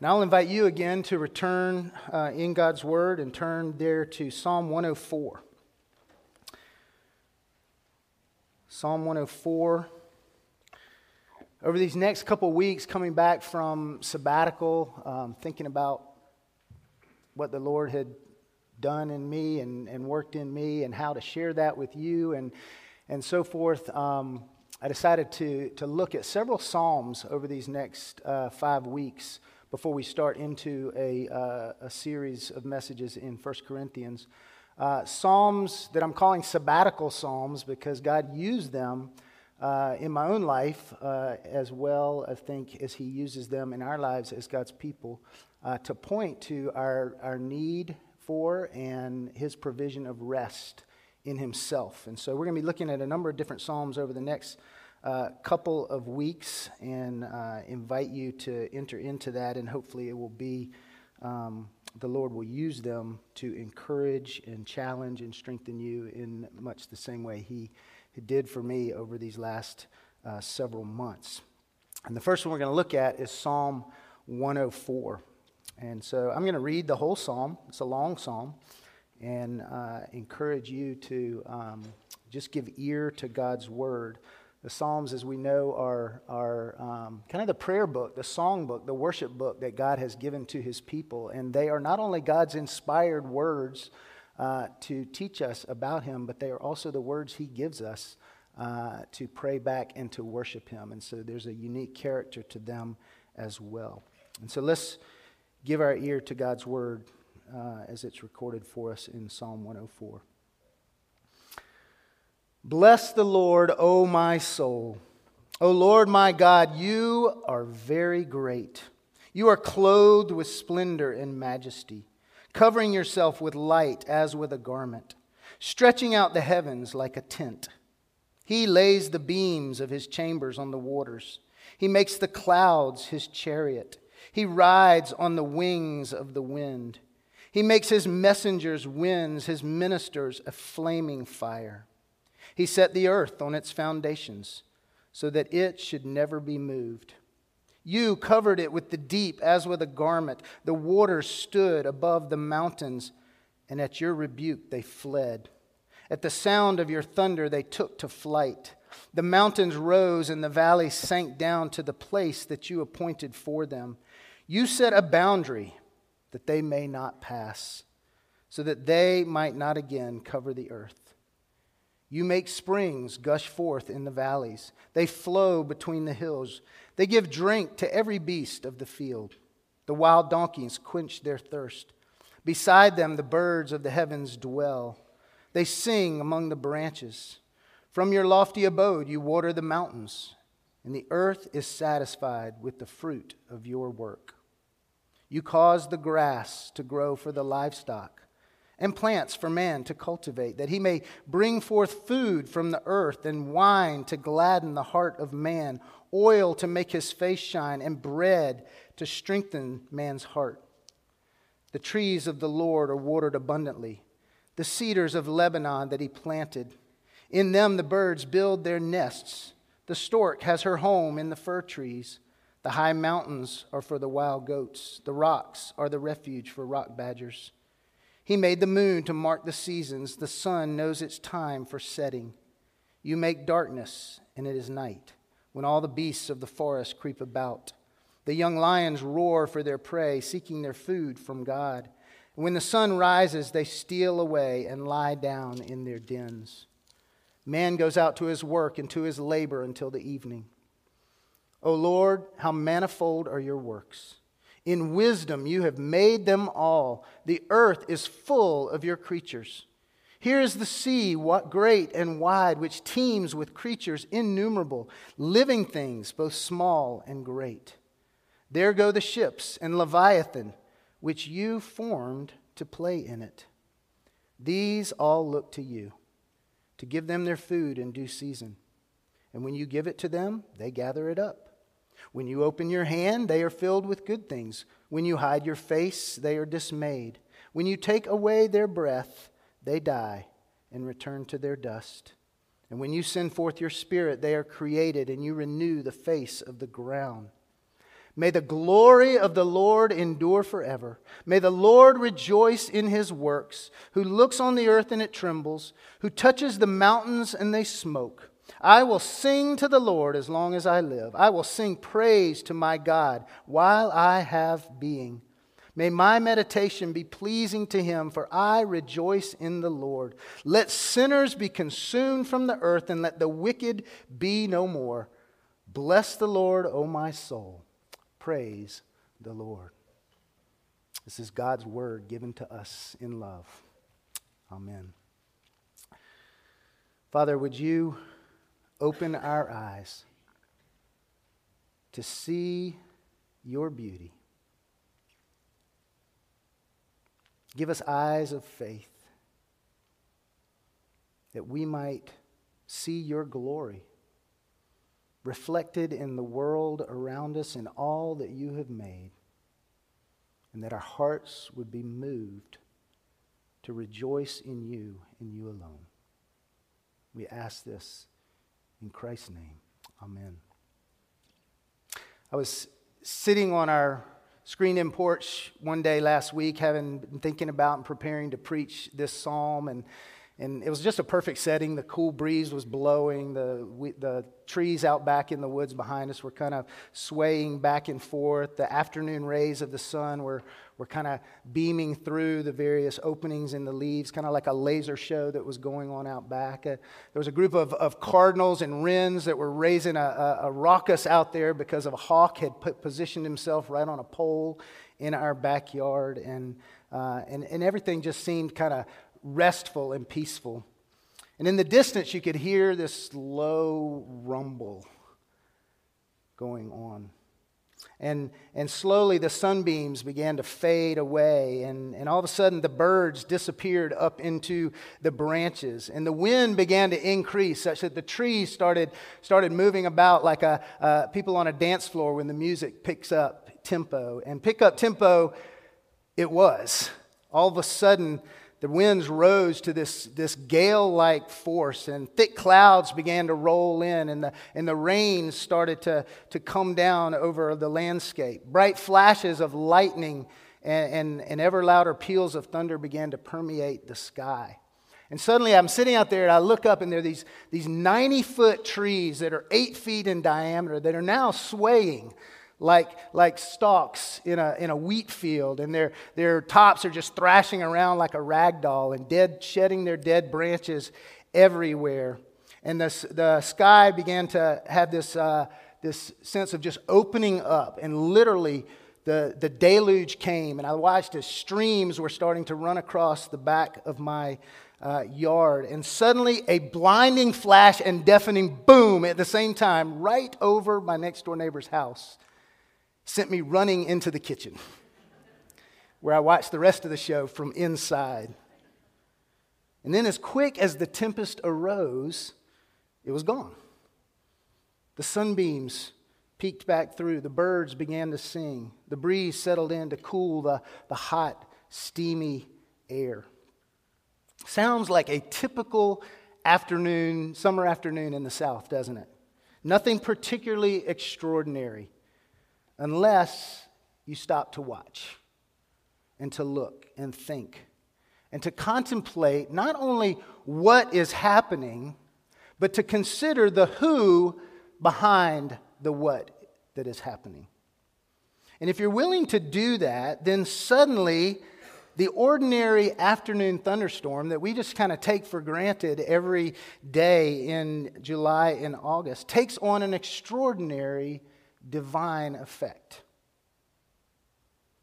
And I'll invite you again to return uh, in God's Word and turn there to Psalm 104. Psalm 104. Over these next couple weeks, coming back from sabbatical, um, thinking about what the Lord had done in me and, and worked in me and how to share that with you and, and so forth, um, I decided to, to look at several Psalms over these next uh, five weeks before we start into a, uh, a series of messages in 1 Corinthians. Uh, psalms that I'm calling sabbatical Psalms because God used them uh, in my own life uh, as well, I think, as He uses them in our lives as God's people uh, to point to our, our need for and His provision of rest in Himself. And so we're going to be looking at a number of different Psalms over the next uh, couple of weeks and uh, invite you to enter into that, and hopefully it will be. Um, the Lord will use them to encourage and challenge and strengthen you in much the same way He, did for me over these last uh, several months. And the first one we're going to look at is Psalm 104. And so I'm going to read the whole psalm. It's a long psalm, and uh, encourage you to um, just give ear to God's word. The Psalms, as we know, are, are um, kind of the prayer book, the song book, the worship book that God has given to his people. And they are not only God's inspired words uh, to teach us about him, but they are also the words he gives us uh, to pray back and to worship him. And so there's a unique character to them as well. And so let's give our ear to God's word uh, as it's recorded for us in Psalm 104. Bless the Lord, O my soul. O Lord my God, you are very great. You are clothed with splendor and majesty, covering yourself with light as with a garment, stretching out the heavens like a tent. He lays the beams of his chambers on the waters. He makes the clouds his chariot. He rides on the wings of the wind. He makes his messengers winds, his ministers a flaming fire. He set the earth on its foundations so that it should never be moved. You covered it with the deep as with a garment. The waters stood above the mountains, and at your rebuke they fled. At the sound of your thunder they took to flight. The mountains rose, and the valleys sank down to the place that you appointed for them. You set a boundary that they may not pass, so that they might not again cover the earth. You make springs gush forth in the valleys. They flow between the hills. They give drink to every beast of the field. The wild donkeys quench their thirst. Beside them, the birds of the heavens dwell. They sing among the branches. From your lofty abode, you water the mountains, and the earth is satisfied with the fruit of your work. You cause the grass to grow for the livestock and plants for man to cultivate, that he may bring forth food from the earth, and wine to gladden the heart of man, oil to make his face shine, and bread to strengthen man's heart. The trees of the Lord are watered abundantly, the cedars of Lebanon that he planted. In them the birds build their nests. The stork has her home in the fir trees. The high mountains are for the wild goats, the rocks are the refuge for rock badgers. He made the moon to mark the seasons. The sun knows its time for setting. You make darkness, and it is night, when all the beasts of the forest creep about. The young lions roar for their prey, seeking their food from God. When the sun rises, they steal away and lie down in their dens. Man goes out to his work and to his labor until the evening. O Lord, how manifold are your works! In wisdom you have made them all. The earth is full of your creatures. Here is the sea, what great and wide, which teems with creatures innumerable, living things, both small and great. There go the ships and Leviathan, which you formed to play in it. These all look to you, to give them their food in due season. And when you give it to them, they gather it up. When you open your hand, they are filled with good things. When you hide your face, they are dismayed. When you take away their breath, they die and return to their dust. And when you send forth your spirit, they are created, and you renew the face of the ground. May the glory of the Lord endure forever. May the Lord rejoice in his works, who looks on the earth and it trembles, who touches the mountains and they smoke. I will sing to the Lord as long as I live. I will sing praise to my God while I have being. May my meditation be pleasing to him, for I rejoice in the Lord. Let sinners be consumed from the earth, and let the wicked be no more. Bless the Lord, O my soul. Praise the Lord. This is God's word given to us in love. Amen. Father, would you open our eyes to see your beauty? Give us eyes of faith that we might see your glory reflected in the world around us and all that you have made, and that our hearts would be moved to rejoice in you and you alone. We ask this in Christ's name. Amen. I was sitting on our screen in porch one day last week, having been thinking about and preparing to preach this psalm, and and it was just a perfect setting. The cool breeze was blowing. The, we, the trees out back in the woods behind us were kind of swaying back and forth. The afternoon rays of the sun were, were kind of beaming through the various openings in the leaves, kind of like a laser show that was going on out back. Uh, there was a group of, of cardinals and wrens that were raising a, a, a raucous out there because a hawk had put, positioned himself right on a pole in our backyard. And, uh, and, and everything just seemed kind of restful and peaceful. And in the distance, you could hear this low rumble going on. And, and slowly the sunbeams began to fade away, and, and all of a sudden the birds disappeared up into the branches, and the wind began to increase such that the trees started, started moving about like a, uh, people on a dance floor when the music picks up tempo. And pick up tempo, it was. All of a sudden, the winds rose to this, this gale like force, and thick clouds began to roll in, and the, and the rain started to, to come down over the landscape. Bright flashes of lightning and, and, and ever louder peals of thunder began to permeate the sky. And suddenly I'm sitting out there and I look up, and there are these, these 90 foot trees that are eight feet in diameter that are now swaying like, like stalks in a, in a wheat field, and their, their tops are just thrashing around like a rag doll and dead, shedding their dead branches everywhere. And the, the sky began to have this, uh, this sense of just opening up, and literally the, the deluge came, and I watched as streams were starting to run across the back of my uh, yard. And suddenly, a blinding flash and deafening boom at the same time, right over my next door neighbor's house sent me running into the kitchen where I watched the rest of the show from inside. And then, as quick as the tempest arose, it was gone. The sunbeams peeked back through, the birds began to sing, the breeze settled in to cool the, the hot, steamy air. Sounds like a typical afternoon, summer afternoon in the South, doesn't it? Nothing particularly extraordinary unless you stop to watch and to look and think and to contemplate not only what is happening, but to consider the who behind the what that is happening. And if you're willing to do that, then suddenly the ordinary afternoon thunderstorm that we just kind of take for granted every day in July and August takes on an extraordinary divine effect.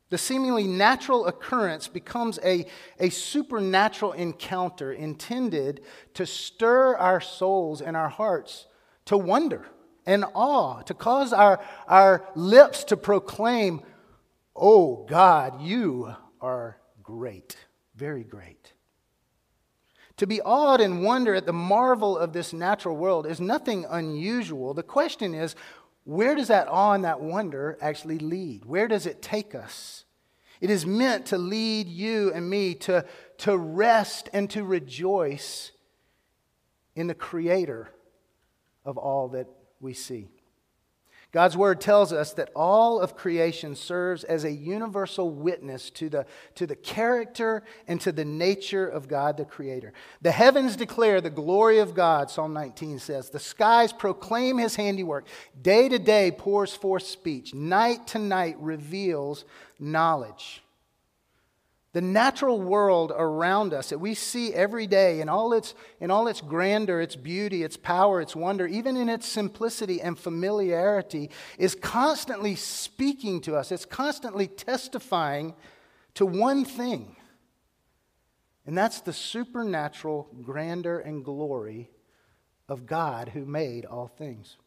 The seemingly natural occurrence becomes a, a supernatural encounter intended to stir our souls and our hearts to wonder and awe, to cause our, our lips to proclaim, Oh God, you are great, very great. To be awed and wonder at the marvel of this natural world is nothing unusual. The question is, where does that awe and that wonder actually lead? Where does it take us? It is meant to lead you and me to, to rest and to rejoice in the Creator of all that we see. God's word tells us that all of creation serves as a universal witness to the, to the character and to the nature of God the Creator. The heavens declare the glory of God, Psalm 19 says. The skies proclaim his handiwork. Day to day pours forth speech. Night to night reveals knowledge. The natural world around us that we see every day in all, its, in all its grandeur, its beauty, its power, its wonder, even in its simplicity and familiarity, is constantly speaking to us. It's constantly testifying to one thing, and that's the supernatural grandeur and glory of God who made all things.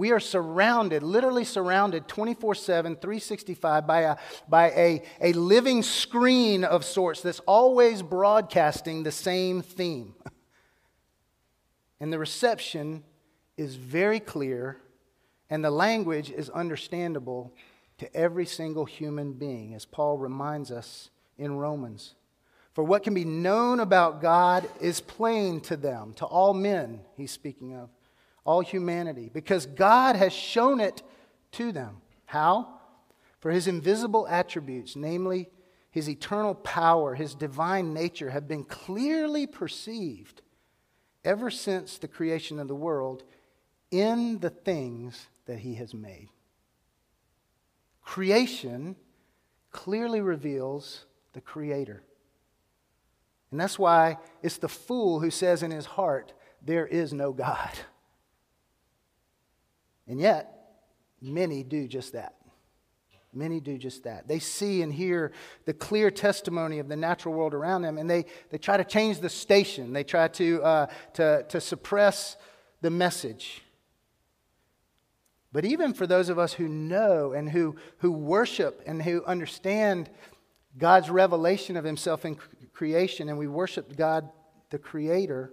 We are surrounded, literally surrounded 24 7, 365 by, a, by a, a living screen of sorts that's always broadcasting the same theme. And the reception is very clear, and the language is understandable to every single human being, as Paul reminds us in Romans. For what can be known about God is plain to them, to all men, he's speaking of all humanity, because God has shown it to them. How? For his invisible attributes, namely his eternal power, his divine nature, have been clearly perceived ever since the creation of the world in the things that he has made. Creation clearly reveals the Creator. And that's why it's the fool who says in his heart, There is no God. And yet, many do just that. Many do just that. They see and hear the clear testimony of the natural world around them, and they, they try to change the station. They try to, uh, to, to suppress the message. But even for those of us who know and who, who worship and who understand God's revelation of Himself in creation, and we worship God, the Creator,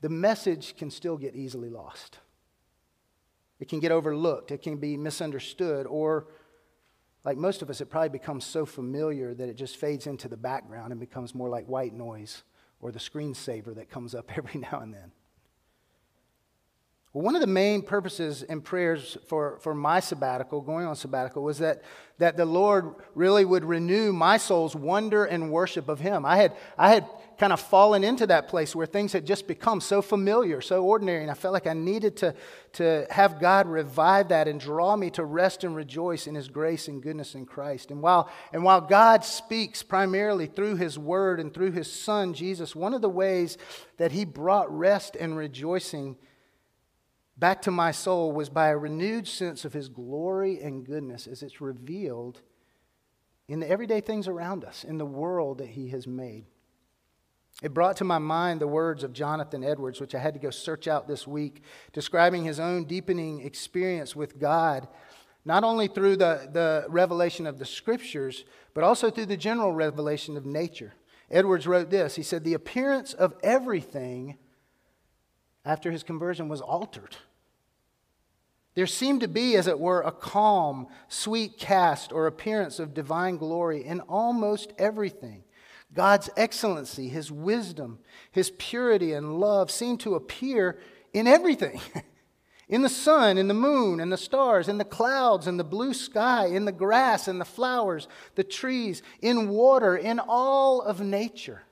the message can still get easily lost. It can get overlooked, it can be misunderstood, or like most of us, it probably becomes so familiar that it just fades into the background and becomes more like white noise or the screensaver that comes up every now and then. Well, one of the main purposes and prayers for, for my sabbatical, going on sabbatical, was that, that the Lord really would renew my soul's wonder and worship of Him. I had, I had kind of fallen into that place where things had just become so familiar, so ordinary, and I felt like I needed to, to have God revive that and draw me to rest and rejoice in His grace and goodness in Christ. And while, and while God speaks primarily through His Word and through His Son, Jesus, one of the ways that He brought rest and rejoicing back to my soul was by a renewed sense of his glory and goodness as it's revealed in the everyday things around us, in the world that he has made. It brought to my mind the words of Jonathan Edwards, which I had to go search out this week, describing his own deepening experience with God, not only through the, the revelation of the scriptures, but also through the general revelation of nature. Edwards wrote this He said, The appearance of everything after his conversion was altered. There seemed to be, as it were, a calm, sweet cast or appearance of divine glory in almost everything. God's excellency, his wisdom, his purity and love seemed to appear in everything. in the sun, in the moon, and the stars, in the clouds, in the blue sky, in the grass, in the flowers, the trees, in water, in all of nature.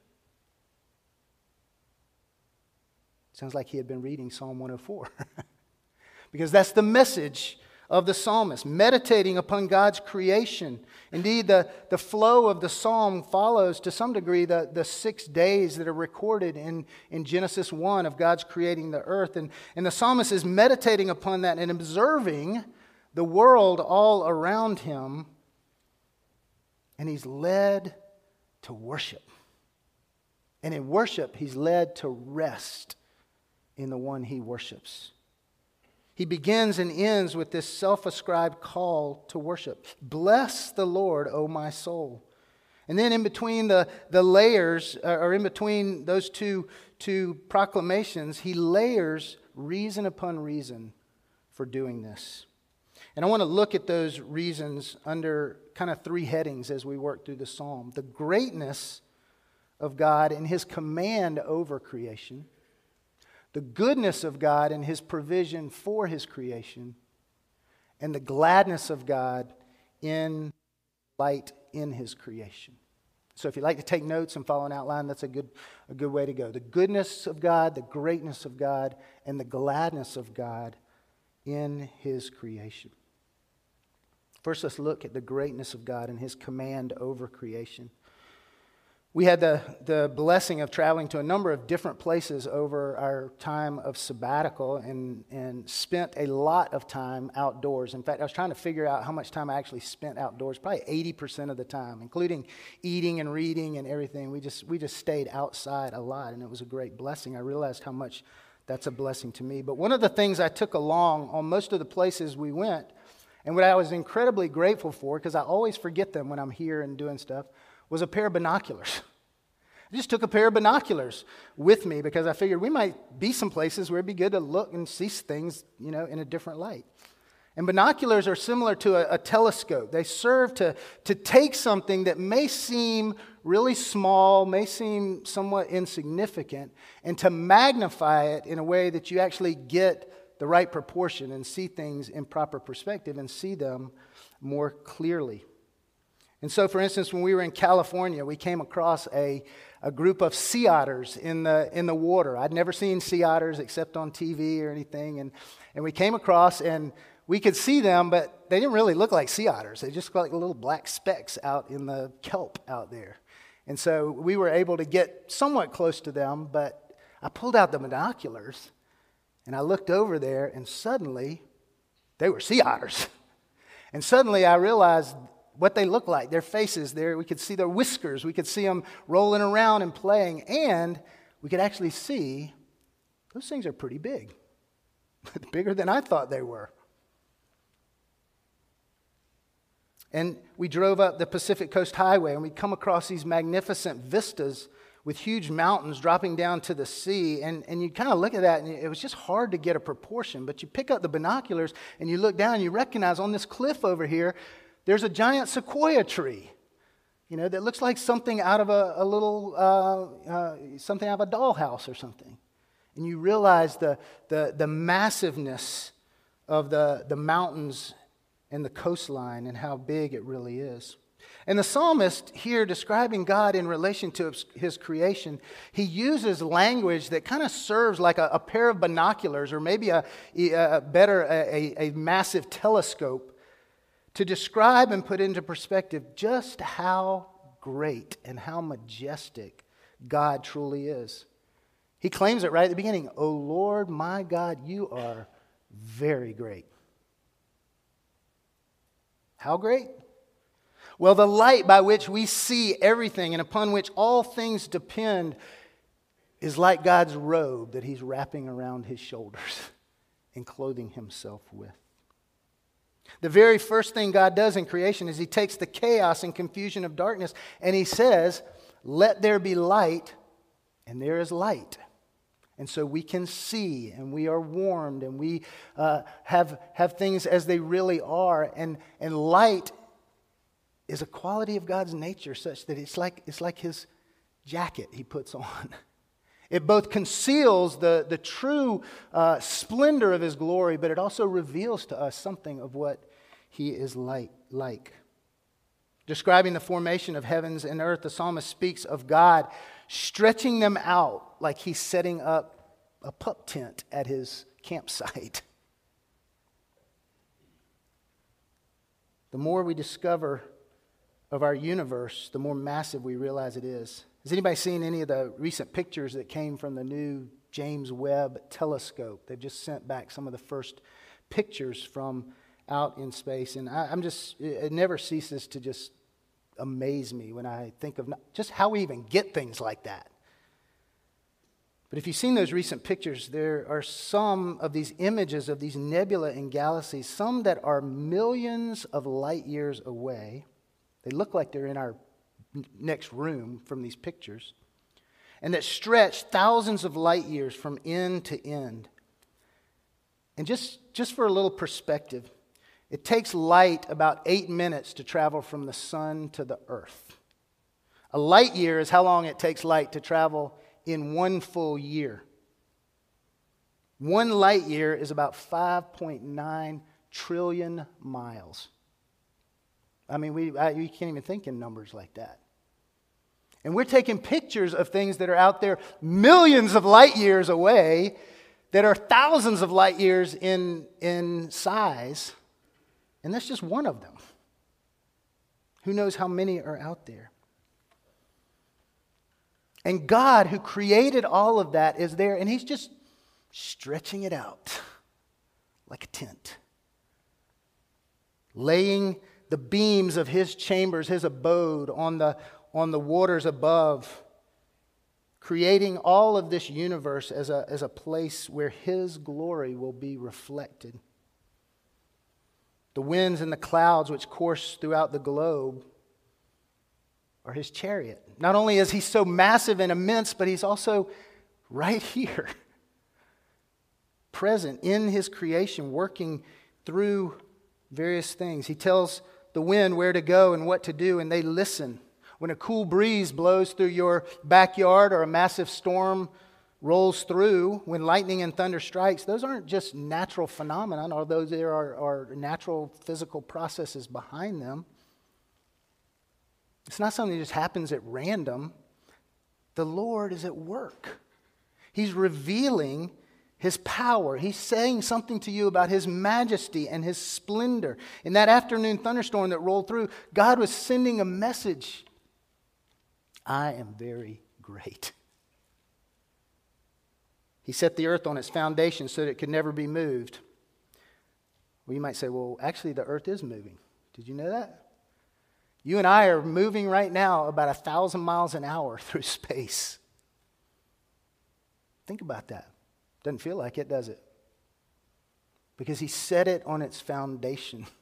Sounds like he had been reading Psalm 104. because that's the message of the psalmist, meditating upon God's creation. Indeed, the, the flow of the psalm follows to some degree the, the six days that are recorded in, in Genesis 1 of God's creating the earth. And, and the psalmist is meditating upon that and observing the world all around him. And he's led to worship. And in worship, he's led to rest in the one he worships. He begins and ends with this self ascribed call to worship. Bless the Lord, O my soul. And then in between the, the layers, uh, or in between those two, two proclamations, he layers reason upon reason for doing this. And I want to look at those reasons under kind of three headings as we work through the psalm the greatness of God and his command over creation the goodness of God and his provision for his creation, and the gladness of God in light in his creation. So if you like to take notes and follow an outline, that's a good, a good way to go. The goodness of God, the greatness of God, and the gladness of God in his creation. First, let's look at the greatness of God and his command over creation. We had the, the blessing of traveling to a number of different places over our time of sabbatical and, and spent a lot of time outdoors. In fact, I was trying to figure out how much time I actually spent outdoors, probably 80% of the time, including eating and reading and everything. We just, we just stayed outside a lot, and it was a great blessing. I realized how much that's a blessing to me. But one of the things I took along on most of the places we went, and what I was incredibly grateful for, because I always forget them when I'm here and doing stuff, was a pair of binoculars. I just took a pair of binoculars with me because I figured we might be some places where it'd be good to look and see things, you know, in a different light. And binoculars are similar to a, a, telescope. They serve to, to take something that may seem really small, may seem somewhat insignificant, and to magnify it in a way that you actually get the right proportion and see things in proper perspective and see them more clearly. And so, for instance, when we were in California, we came across a, a group of sea otters in the, in the water. I'd never seen sea otters except on TV or anything. And, and we came across, and we could see them, but they didn't really look like sea otters. They just looked like little black specks out in the kelp out there. And so we were able to get somewhat close to them, but I pulled out the binoculars and I looked over there, and suddenly they were sea otters. And suddenly I realized what they look like, their faces. There, we could see their whiskers. We could see them rolling around and playing, and we could actually see those things are pretty big, bigger than I thought they were. And we drove up the Pacific Coast Highway, and we come across these magnificent vistas with huge mountains dropping down to the sea. And, and you kind of look at that, and it was just hard to get a proportion. But you pick up the binoculars and you look down, and you recognize on this cliff over here, there's a giant sequoia tree, you know, that looks like something out of a, a little, uh, uh, something out of a dollhouse or something. And you realize the, the, the massiveness of the, the mountains and the coastline and how big it really is. And the psalmist here, describing God in relation to his creation, he uses language that kind of serves like a, a, pair of binoculars or maybe a, a better, a, a massive telescope to describe and put into perspective just how great and how majestic God truly is. He claims it right at the beginning O Lord, my God, you are very great. How great? Well, the light by which we see everything and upon which all things depend is like God's robe that He's wrapping around His shoulders and clothing Himself with. The very first thing God does in creation is He takes the chaos and confusion of darkness and He says, Let there be light, and there is light. And so we can see and we are warmed and we uh, have, have things as they really are. And, and light is a quality of God's nature such that it's like, it's like His jacket He puts on. It both conceals the, the true uh, splendor of his glory, but it also reveals to us something of what he is like. like. Describing the formation of heavens and earth, the psalmist speaks of God stretching them out like he's setting up a pup tent at his campsite. The more we discover of our universe, the more massive we realize it is. Has anybody seen any of the recent pictures that came from the new James Webb telescope? They've just sent back some of the first pictures from out in space. And I, am just, it never ceases to just amaze me when I think of not, just how we even get things like that. But if you've seen those recent pictures, there are some of these images of these nebula and galaxies, some that are millions of light years away. They look like they're in our next room from these pictures, and that stretch thousands of light years from end to end. And just, just for a little perspective, it takes light about eight minutes to travel from the sun to the earth. A light year is how long it takes light to travel in one full year. One light year is about 5.9 trillion miles. I mean, we, I, you can't even think in numbers like that. And we're taking pictures of things that are out there millions of light years away, that are thousands of light years in, in size. And that's just one of them. Who knows how many are out there? And God, who created all of that, is there, and He's just stretching it out like a tent, laying the beams of His chambers, His abode, on the, on the waters above, creating all of this universe as a, as a place where His glory will be reflected. The winds and the clouds which course throughout the globe are His chariot. Not only is He so massive and immense, but He's also right here, present in His creation, working through various things. He tells the wind where to go and what to do, and they listen. When a cool breeze blows through your backyard or a massive storm rolls through, when lightning and thunder strikes, those aren't just natural phenomena, although there are, are natural physical processes behind them. It's not something that just happens at random. The Lord is at work. He's revealing his power. He's saying something to you about his majesty and his splendor. In that afternoon thunderstorm that rolled through, God was sending a message I am very great. He set the earth on its foundation so that it could never be moved. Well, you might say, well, actually, the earth is moving. Did you know that? You and I are moving right now about a thousand miles an hour through space. Think about that. Doesn't feel like it, does it? Because he set it on its foundation.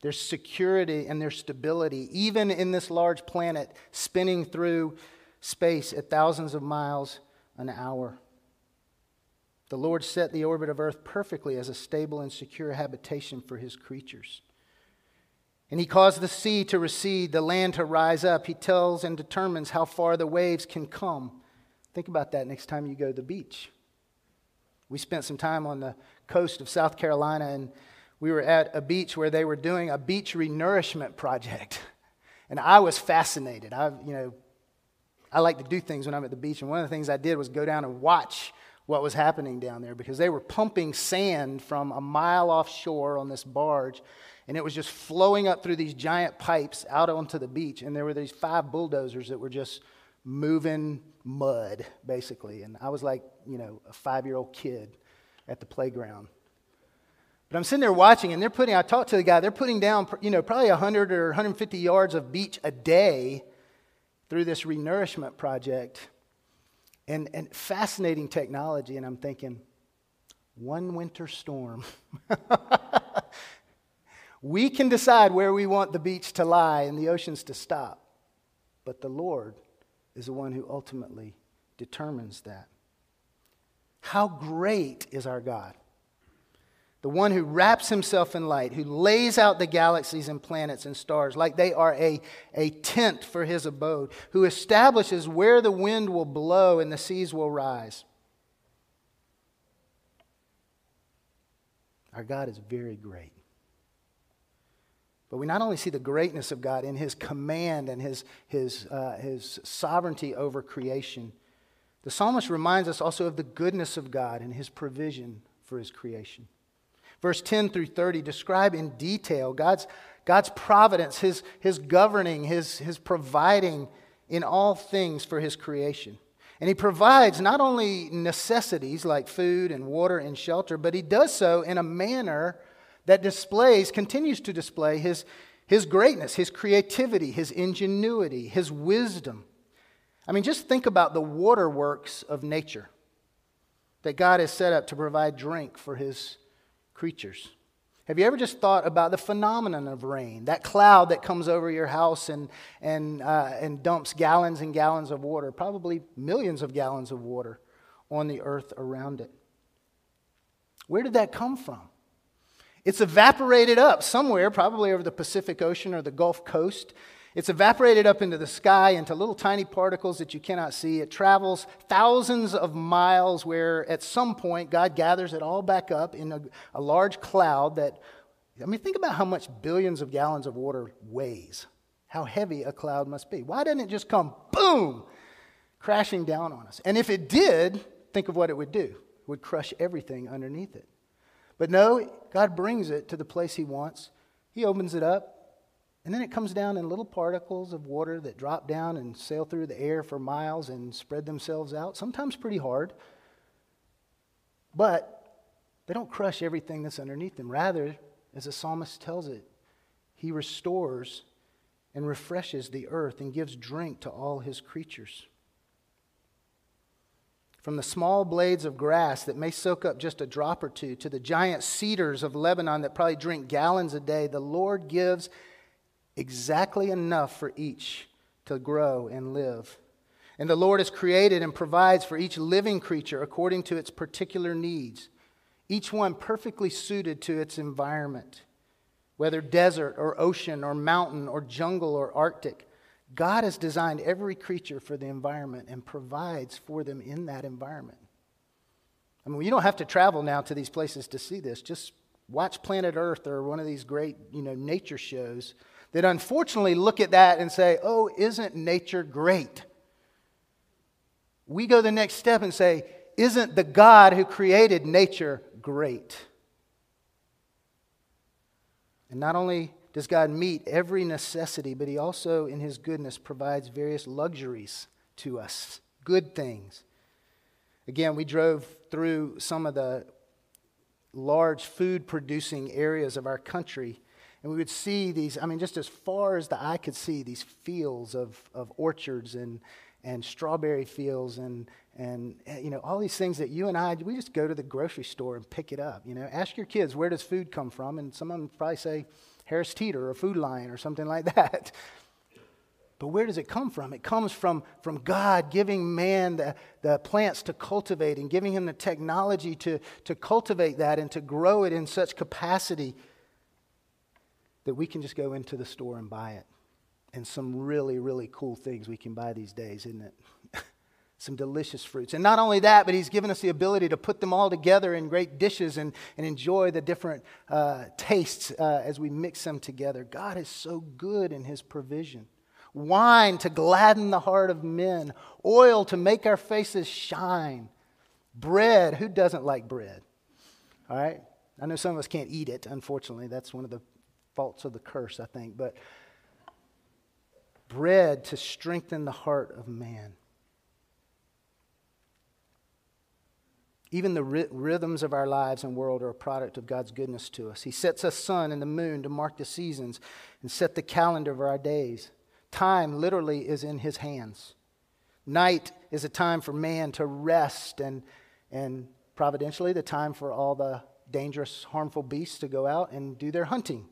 There's security and there's stability, even in this large planet spinning through space at thousands of miles an hour. The Lord set the orbit of Earth perfectly as a stable and secure habitation for his creatures. And he caused the sea to recede, the land to rise up. He tells and determines how far the waves can come. Think about that next time you go to the beach. We spent some time on the coast of South Carolina and we were at a beach where they were doing a beach renourishment project. And I was fascinated. I, you know, I like to do things when I'm at the beach, and one of the things I did was go down and watch what was happening down there because they were pumping sand from a mile offshore on this barge, and it was just flowing up through these giant pipes out onto the beach. And there were these five bulldozers that were just moving mud, basically. And I was like, you know, a five year old kid at the playground. But I'm sitting there watching, and they're putting, I talked to the guy, they're putting down, you know, probably 100 or 150 yards of beach a day through this renourishment project. And, and fascinating technology. And I'm thinking, one winter storm. we can decide where we want the beach to lie and the oceans to stop. But the Lord is the one who ultimately determines that. How great is our God? The one who wraps himself in light, who lays out the galaxies and planets and stars like they are a, a tent for his abode, who establishes where the wind will blow and the seas will rise. Our God is very great. But we not only see the greatness of God in his command and his, his, uh, his sovereignty over creation, the psalmist reminds us also of the goodness of God and his provision for his creation. Verse 10 through 30 describe in detail God's, God's providence, his, his governing, his, his providing in all things for his creation. And he provides not only necessities like food and water and shelter, but he does so in a manner that displays, continues to display his, his greatness, his creativity, his ingenuity, his wisdom. I mean, just think about the waterworks of nature that God has set up to provide drink for his creatures. Have you ever just thought about the phenomenon of rain? That cloud that comes over your house and, and, uh, and dumps gallons and gallons of water, probably millions of gallons of water on the earth around it. Where did that come from? It's evaporated up somewhere, probably over the Pacific Ocean or the Gulf Coast. It's evaporated up into the sky into little tiny particles that you cannot see. It travels thousands of miles, where at some point God gathers it all back up in a, a large cloud that, I mean, think about how much billions of gallons of water weighs, how heavy a cloud must be. Why doesn't it just come boom, crashing down on us? And if it did, think of what it would do. It would crush everything underneath it. But no, God brings it to the place He wants. He opens it up, and then it comes down in little particles of water that drop down and sail through the air for miles and spread themselves out, sometimes pretty hard. But they don't crush everything that's underneath them. Rather, as the psalmist tells it, he restores and refreshes the earth and gives drink to all his creatures. From the small blades of grass that may soak up just a drop or two to the giant cedars of Lebanon that probably drink gallons a day, the Lord gives exactly enough for each to grow and live. And the Lord has created and provides for each living creature according to its particular needs, each one perfectly suited to its environment, whether desert or ocean or mountain or jungle or Arctic. God has designed every creature for the environment and provides for them in that environment. I mean, you don't have to travel now to these places to see this. Just watch Planet Earth or one of these great, you know, nature shows that unfortunately look at that and say, "Oh, isn't nature great?" We go the next step and say, "Isn't the God who created nature great?" And not only does God meet every necessity, but He also, in His goodness, provides various luxuries to us, good things. Again, we drove through some of the large food producing areas of our country, and we would see these, I mean, just as far as the eye could see, these fields of, of orchards and, and strawberry fields and, and eh, you know all these things that you and I we just go to the grocery store and pick it up. You know, ask your kids where does food come from, and some of them probably say Harris Teeter or Food Lion or something like that. But where does it come from? It comes from, from God giving man the, the plants to cultivate and giving him the technology to, to cultivate that and to grow it in such capacity that we can just go into the store and buy it. And some really, really cool things we can buy these days, isn't it? some delicious fruits. And not only that, but he's given us the ability to put them all together in great dishes and, and enjoy the different uh, tastes uh, as we mix them together. God is so good in his provision. Wine to gladden the heart of men, oil to make our faces shine, bread. Who doesn't like bread? All right? I know some of us can't eat it, unfortunately. That's one of the faults of the curse, I think. But bread to strengthen the heart of man. Even the rhythms of our lives and world are a product of God's goodness to us. He sets us sun and the moon to mark the seasons and set the calendar of our days. Time literally is in His hands. Night is a time for man to rest and, and providentially the time for all the dangerous, harmful beasts to go out and do their hunting.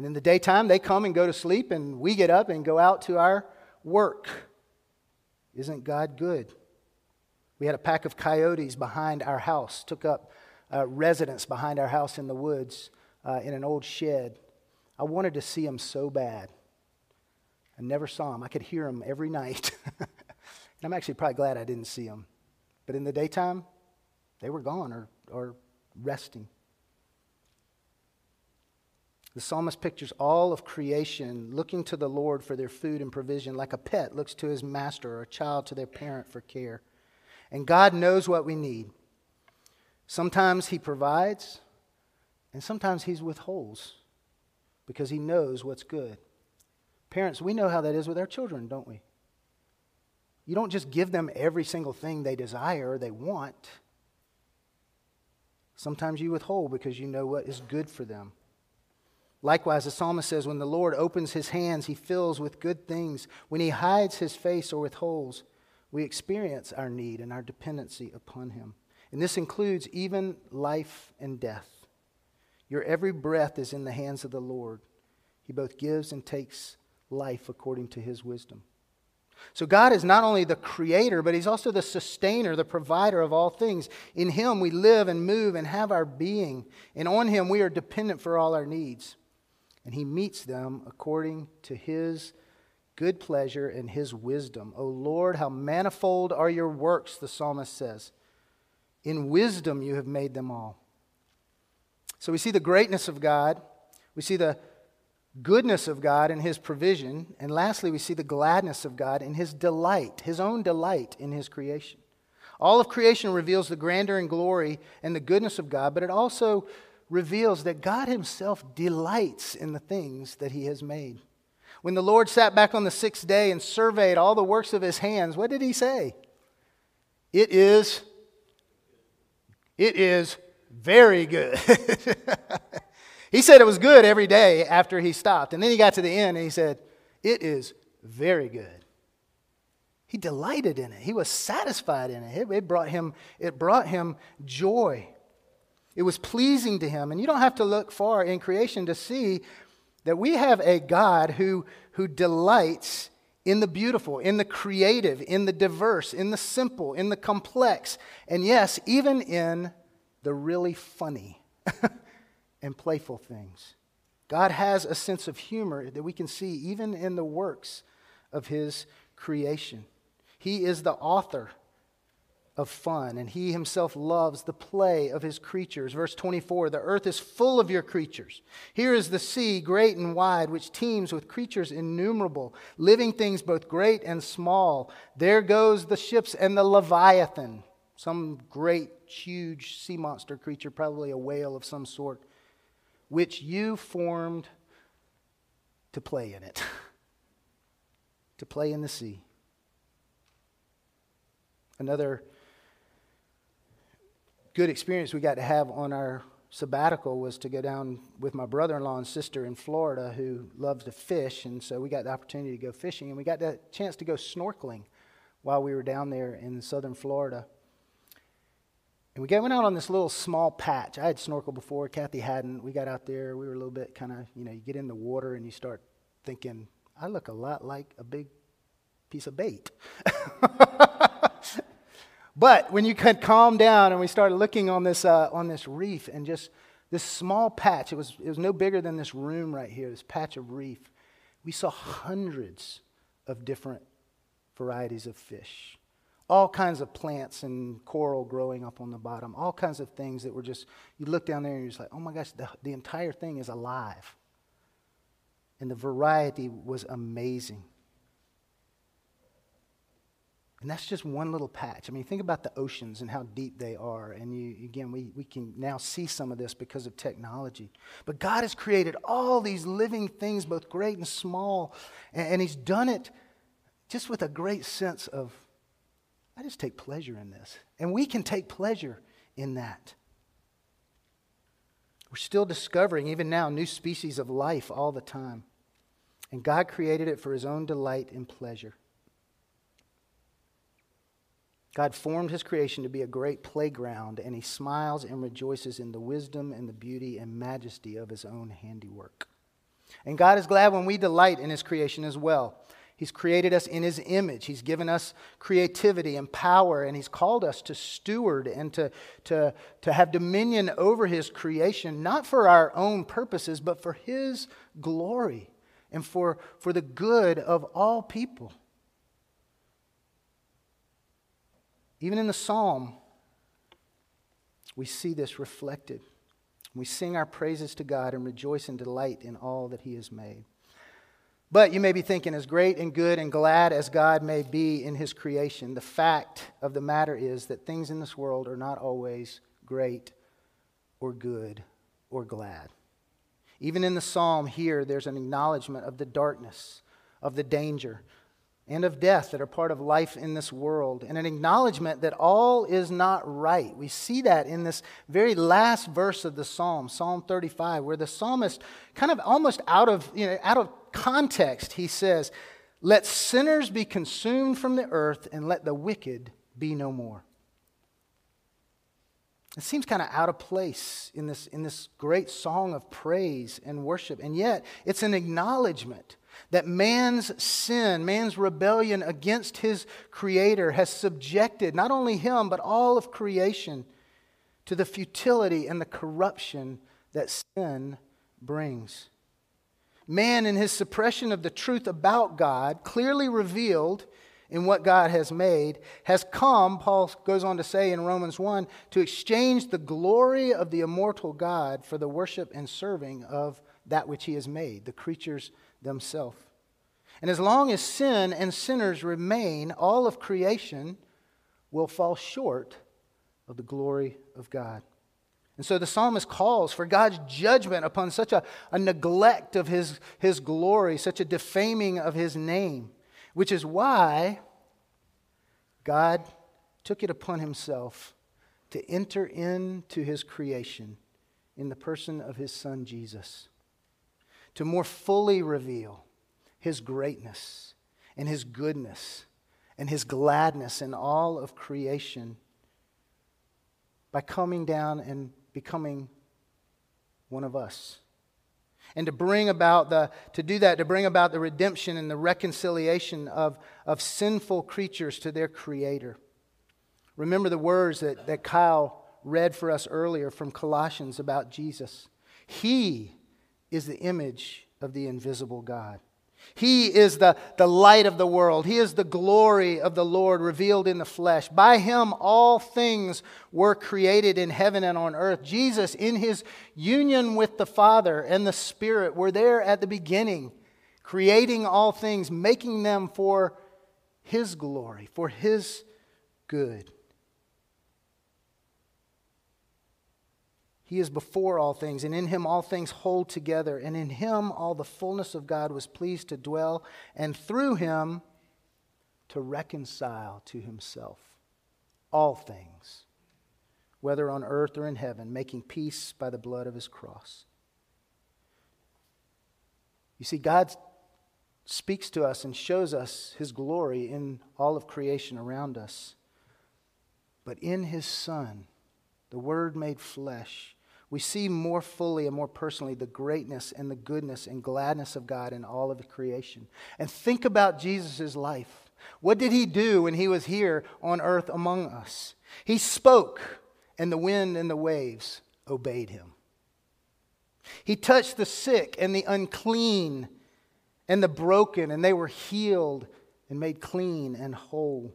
And in the daytime, they come and go to sleep, and we get up and go out to our work. Isn't God good? We had a pack of coyotes behind our house, took up uh, residence behind our house in the woods uh, in an old shed. I wanted to see them so bad. I never saw them. I could hear them every night. and I'm actually probably glad I didn't see them. But in the daytime, they were gone or, or resting. The psalmist pictures all of creation looking to the Lord for their food and provision, like a pet looks to his master or a child to their parent for care. And God knows what we need. Sometimes He provides, and sometimes He withholds because He knows what's good. Parents, we know how that is with our children, don't we? You don't just give them every single thing they desire or they want. Sometimes you withhold because you know what is good for them. Likewise, the psalmist says, When the Lord opens his hands, he fills with good things. When he hides his face or withholds, we experience our need and our dependency upon Him. And this includes even life and death. Your every breath is in the hands of the Lord. He both gives and takes life according to His wisdom. So, God is not only the creator, but He's also the sustainer, the provider of all things. In Him we live and move and have our being, and on Him we are dependent for all our needs. And he meets them according to his good pleasure and his wisdom. O Lord, how manifold are your works, the psalmist says. In wisdom you have made them all. So we see the greatness of God, we see the goodness of God and his provision, and lastly, we see the gladness of God in his delight, his own delight in his creation. All of creation reveals the grandeur and glory and the goodness of God, but it also reveals that God himself delights in the things that he has made. When the Lord sat back on the sixth day and surveyed all the works of his hands, what did he say? It is it is very good. he said it was good every day after he stopped. And then he got to the end and he said, It is very good. He delighted in it. He was satisfied in it. It, brought him, it brought him joy. It was pleasing to him. And you don't have to look far in creation to see that we have a God who, who delights in the beautiful, in the creative, in the diverse, in the simple, in the complex, and yes, even in the really funny and playful things. God has a sense of humor that we can see even in the works of His creation. He is the author of fun, and he himself loves the play of his creatures. Verse 24 The earth is full of your creatures. Here is the sea, great and wide, which teems with creatures innumerable, living things both great and small. There goes the ships and the Leviathan, some great, huge sea monster creature, probably a whale of some sort, which you formed to play in it, to play in the sea. Another good experience we got to have on our sabbatical was to go down with my brother in law and sister in Florida who loves to fish. And so we got the opportunity to go fishing. And we got the chance to go snorkeling while we were down there in southern Florida. And we went out on this little small patch. I had snorkeled before, Kathy hadn't. We got out there. We were a little bit kind of, you know, you get in the water and you start thinking, I look a lot like a big piece of bait. But when you could calm down and we started looking on this, uh, on this reef and just this small patch, it was, it was no bigger than this room right here, this patch of reef, we saw hundreds of different varieties of fish. All kinds of plants and coral growing up on the bottom, all kinds of things that were just, you look down there and you're just like, oh my gosh, the, the entire thing is alive. And the variety was amazing. And that's just one little patch. I mean, think about the oceans and how deep they are. And you, again, we, we can now see some of this because of technology. But God has created all these living things, both great and small. And, and He's done it just with a great sense of, I just take pleasure in this. And we can take pleasure in that. We're still discovering, even now, new species of life all the time. And God created it for His own delight and pleasure. God formed his creation to be a great playground, and he smiles and rejoices in the wisdom and the beauty and majesty of his own handiwork. And God is glad when we delight in his creation as well. He's created us in his image. He's given us creativity and power, and he's called us to steward and to, to, to have dominion over his creation, not for our own purposes, but for his glory and for, for the good of all people. Even in the psalm, we see this reflected. We sing our praises to God and rejoice and delight in all that He has made. But you may be thinking, as great and good and glad as God may be in His creation, the fact of the matter is that things in this world are not always great or good or glad. Even in the psalm here, there's an acknowledgement of the darkness, of the danger, and of death that are part of life in this world, and an acknowledgement that all is not right. We see that in this very last verse of the psalm, Psalm 35, where the psalmist, kind of almost out of, you know, out of context, he says, Let sinners be consumed from the earth, and let the wicked be no more. It seems kind of out of place in this, in this great song of praise and worship, and yet it's an acknowledgement that man's sin, man's rebellion against his Creator has subjected not only him, but all of creation to the futility and the corruption that sin brings. man in his suppression of the truth about God, clearly revealed in what God has made, has come, Paul goes on to say in Romans 1, to exchange the glory of the immortal God for the worship and serving of that which he has made, the creatures themselves. And as long as sin and sinners remain, all of creation will fall short of the glory of God. And so the psalmist calls for God's judgment upon such a, a neglect of his, his glory, such a defaming of his name, which is why God took it upon himself to enter into his creation in the person of his son Jesus, to more fully reveal his greatness and his goodness and his gladness in all of creation by coming down and becoming one of us. And to bring about the, to do that, to bring about the redemption and the reconciliation of, of sinful creatures to their Creator. Remember the words that, that Kyle read for us earlier from Colossians about Jesus. He is the image of the invisible God. He is the, the light of the world. He is the glory of the Lord revealed in the flesh. By him, all things were created in heaven and on earth. Jesus, in his union with the Father and the Spirit, were there at the beginning, creating all things, making them for his glory, for his good. He is before all things, and in him all things hold together. And in him all the fullness of God was pleased to dwell, and through him to reconcile to himself all things, whether on earth or in heaven, making peace by the blood of his cross. You see, God speaks to us and shows us his glory in all of creation around us. But in his Son, the Word made flesh, we see more fully and more personally the greatness and the goodness and gladness of God in all of the creation. And think about Jesus' life. What did he do when he was here on earth among us? He spoke, and the wind and the waves obeyed him. He touched the sick and the unclean and the broken, and they were healed and made clean and whole.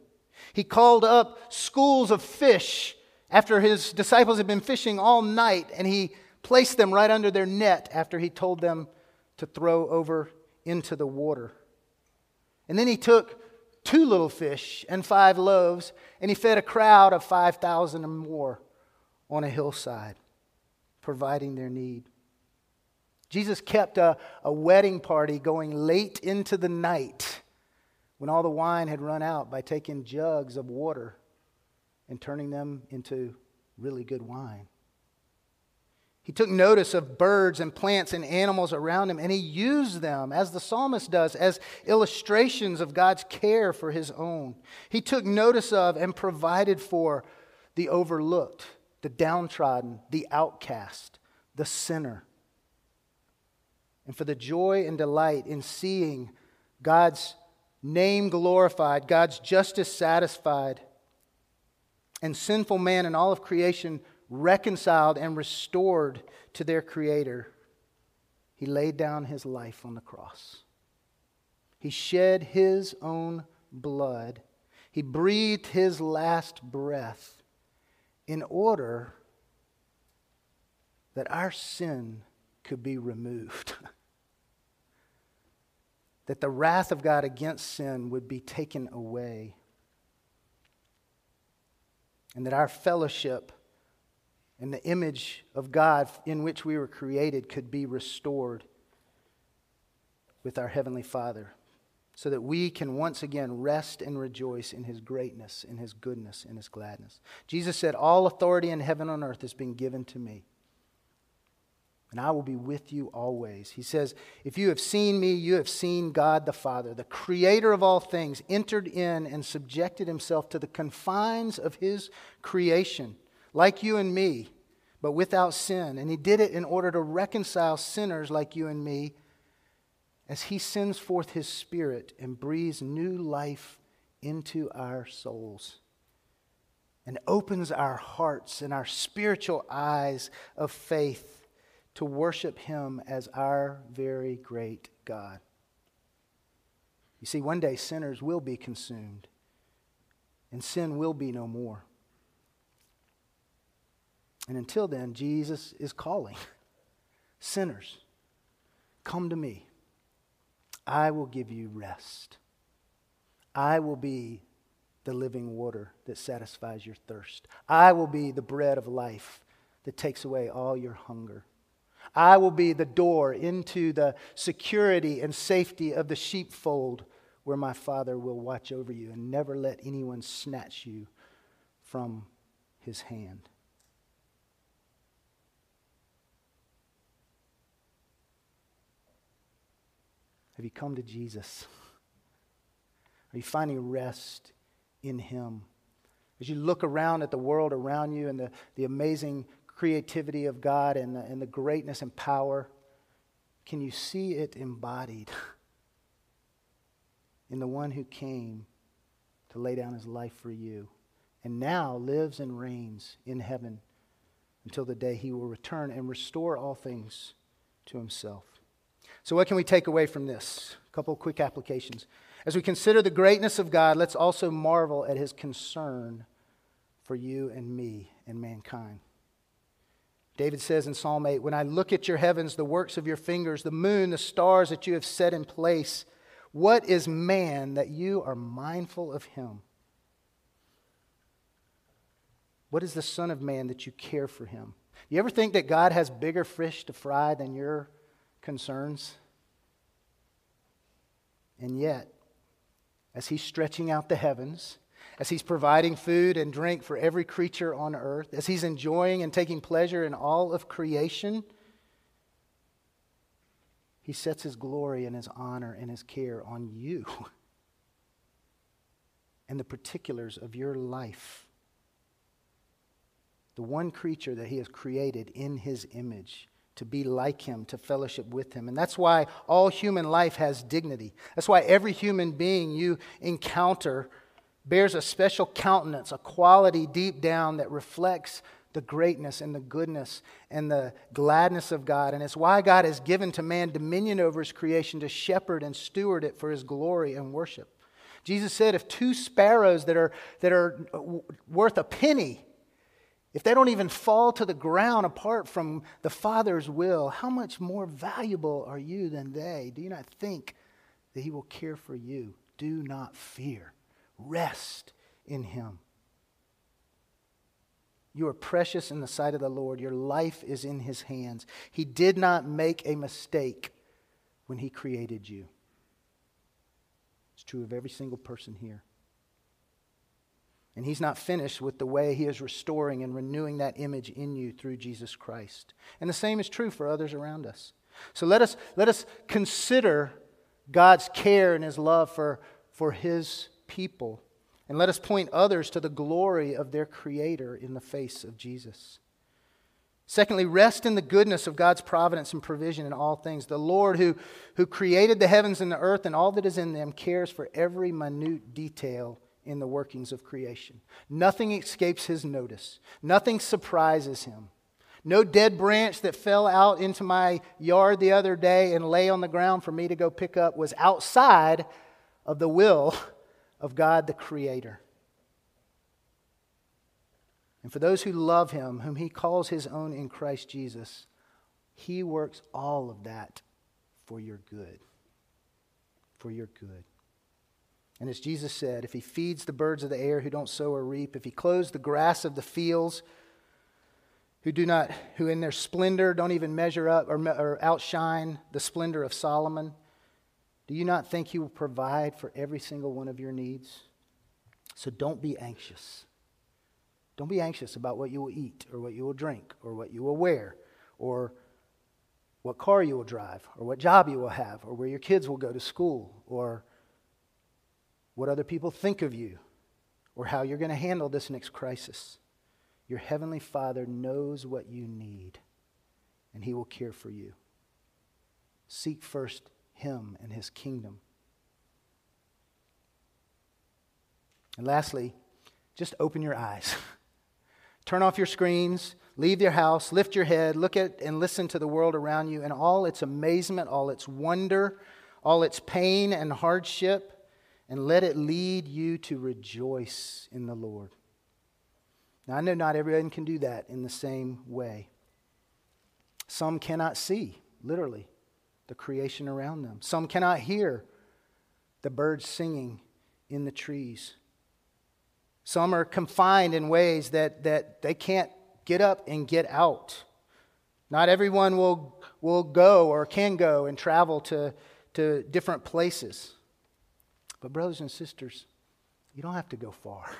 He called up schools of fish after his disciples had been fishing all night, and he placed them right under their net after he told them to throw over into the water. And then he took two little fish and five loaves, and he fed a crowd of 5,000 or more on a hillside, providing their need. Jesus kept a, a wedding party going late into the night when all the wine had run out by taking jugs of water and turning them into really good wine. He took notice of birds and plants and animals around him, and he used them, as the psalmist does, as illustrations of God's care for his own. He took notice of and provided for the overlooked, the downtrodden, the outcast, the sinner. And for the joy and delight in seeing God's name glorified, God's justice satisfied, and sinful man and all of creation reconciled and restored to their Creator, he laid down his life on the cross. He shed his own blood. He breathed his last breath in order that our sin could be removed. that the wrath of God against sin would be taken away and that our fellowship and the image of God in which we were created could be restored with our Heavenly Father so that we can once again rest and rejoice in His greatness, in His goodness, in His gladness. Jesus said, All authority in heaven and earth has been given to me and I will be with you always. He says, If you have seen me, you have seen God the Father, the creator of all things, entered in and subjected himself to the confines of his creation, like you and me, but without sin. And he did it in order to reconcile sinners like you and me as he sends forth his spirit and breathes new life into our souls and opens our hearts and our spiritual eyes of faith to worship Him as our very great God. You see, one day sinners will be consumed, and sin will be no more. And until then, Jesus is calling sinners, come to me. I will give you rest. I will be the living water that satisfies your thirst. I will be the bread of life that takes away all your hunger. I will be the door into the security and safety of the sheepfold where my Father will watch over you and never let anyone snatch you from his hand. Have you come to Jesus? Are you finding rest in Him? As you look around at the world around you and the, the amazing creativity of God and the, and the greatness and power, can you see it embodied in the one who came to lay down his life for you and now lives and reigns in heaven until the day he will return and restore all things to himself? So, what can we take away from this? A couple quick applications. As we consider the greatness of God, let's also marvel at his concern for you and me and mankind. David says in Psalm 8, When I look at your heavens, the works of your fingers, the moon, the stars that you have set in place, what is man that you are mindful of him? What is the Son of Man that you care for him? You ever think that God has bigger fish to fry than your concerns. And yet, as He's stretching out the heavens, as He's providing food and drink for every creature on earth, as He's enjoying and taking pleasure in all of creation, He sets His glory and His honor and His care on you and the particulars of your life. The one creature that He has created in His image to be like him, to fellowship with him. And that's why all human life has dignity. That's why every human being you encounter bears a special countenance, a quality deep down that reflects the greatness and the goodness and the gladness of God. And it's why God has given to man dominion over his creation to shepherd and steward it for his glory and worship. Jesus said, if two sparrows that are, that are worth a penny if they don't even fall to the ground apart from the Father's will, how much more valuable are you than they? Do you not think that He will care for you? Do not fear. Rest in Him. You are precious in the sight of the Lord. Your life is in His hands. He did not make a mistake when He created you. It's true of every single person here. And he's not finished with the way he is restoring and renewing that image in you through Jesus Christ. And the same is true for others around us. So let us, let us consider God's care and his love for, for his people. And let us point others to the glory of their Creator in the face of Jesus. Secondly, rest in the goodness of God's providence and provision in all things. The Lord, who, who created the heavens and the earth and all that is in them, cares for every minute detail in the workings of creation. Nothing escapes his notice, nothing surprises him. No dead branch that fell out into my yard the other day and lay on the ground for me to go pick up was outside of the will of God the Creator. And for those who love him, whom he calls his own in Christ Jesus, he works all of that for your good. For your good. And as Jesus said, if he feeds the birds of the air who don't sow or reap, if he clothes the grass of the fields, who do not, who in their splendor don't even measure up or, or outshine the splendor of Solomon, do you not think he will provide for every single one of your needs? So don't be anxious. Don't be anxious about what you will eat or what you will drink or what you will wear or what car you will drive or what job you will have or where your kids will go to school or what other people think of you, or how you're going to handle this next crisis. Your Heavenly Father knows what you need, and He will care for you. Seek first Him and His kingdom. And lastly, just open your eyes. Turn off your screens, leave your house, lift your head, look at and listen to the world around you and all its amazement, all its wonder, all its pain and hardship, and let it lead you to rejoice in the Lord. Now, I know not everyone can do that in the same way. Some cannot see, literally, the creation around them. Some cannot hear the birds singing in the trees. Some are confined in ways that, that they can't get up and get out. Not everyone will, will go or can go and travel to, to different places. But, brothers and sisters, you don't have to go far.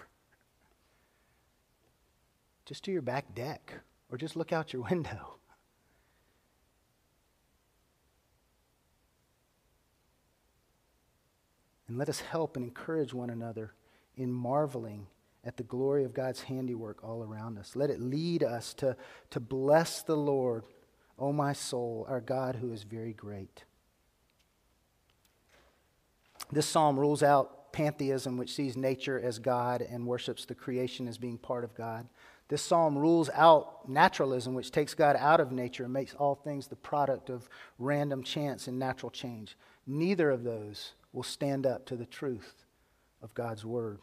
Just to your back deck or just look out your window. And let us help and encourage one another in marveling at the glory of God's handiwork all around us. Let it lead us to, to bless the Lord, O my soul, our God who is very great. This psalm rules out pantheism, which sees nature as God and worships the creation as being part of God. This psalm rules out naturalism, which takes God out of nature and makes all things the product of random chance and natural change. Neither of those will stand up to the truth of God's word.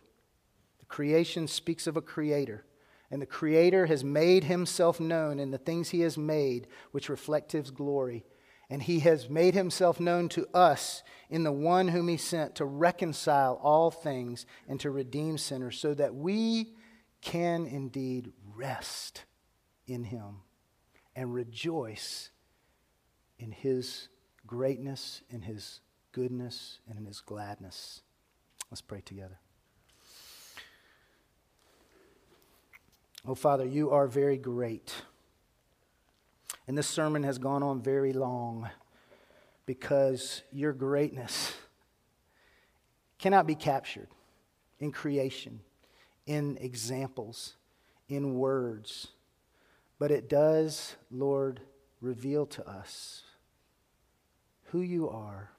The creation speaks of a creator, and the creator has made himself known in the things he has made, which reflect his glory. And he has made himself known to us in the one whom he sent to reconcile all things and to redeem sinners, so that we can indeed rest in him and rejoice in his greatness, in his goodness, and in his gladness. Let's pray together. Oh, Father, you are very great. And this sermon has gone on very long because your greatness cannot be captured in creation, in examples, in words. But it does, Lord, reveal to us who you are,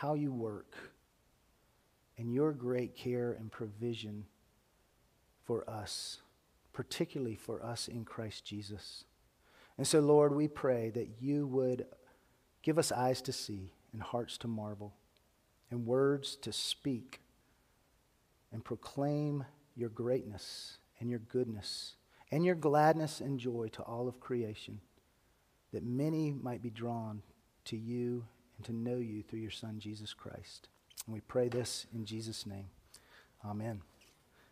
how you work, and your great care and provision for us particularly for us in Christ Jesus. And so, Lord, we pray that you would give us eyes to see and hearts to marvel and words to speak and proclaim your greatness and your goodness and your gladness and joy to all of creation, that many might be drawn to you and to know you through your Son, Jesus Christ. And we pray this in Jesus' name. Amen.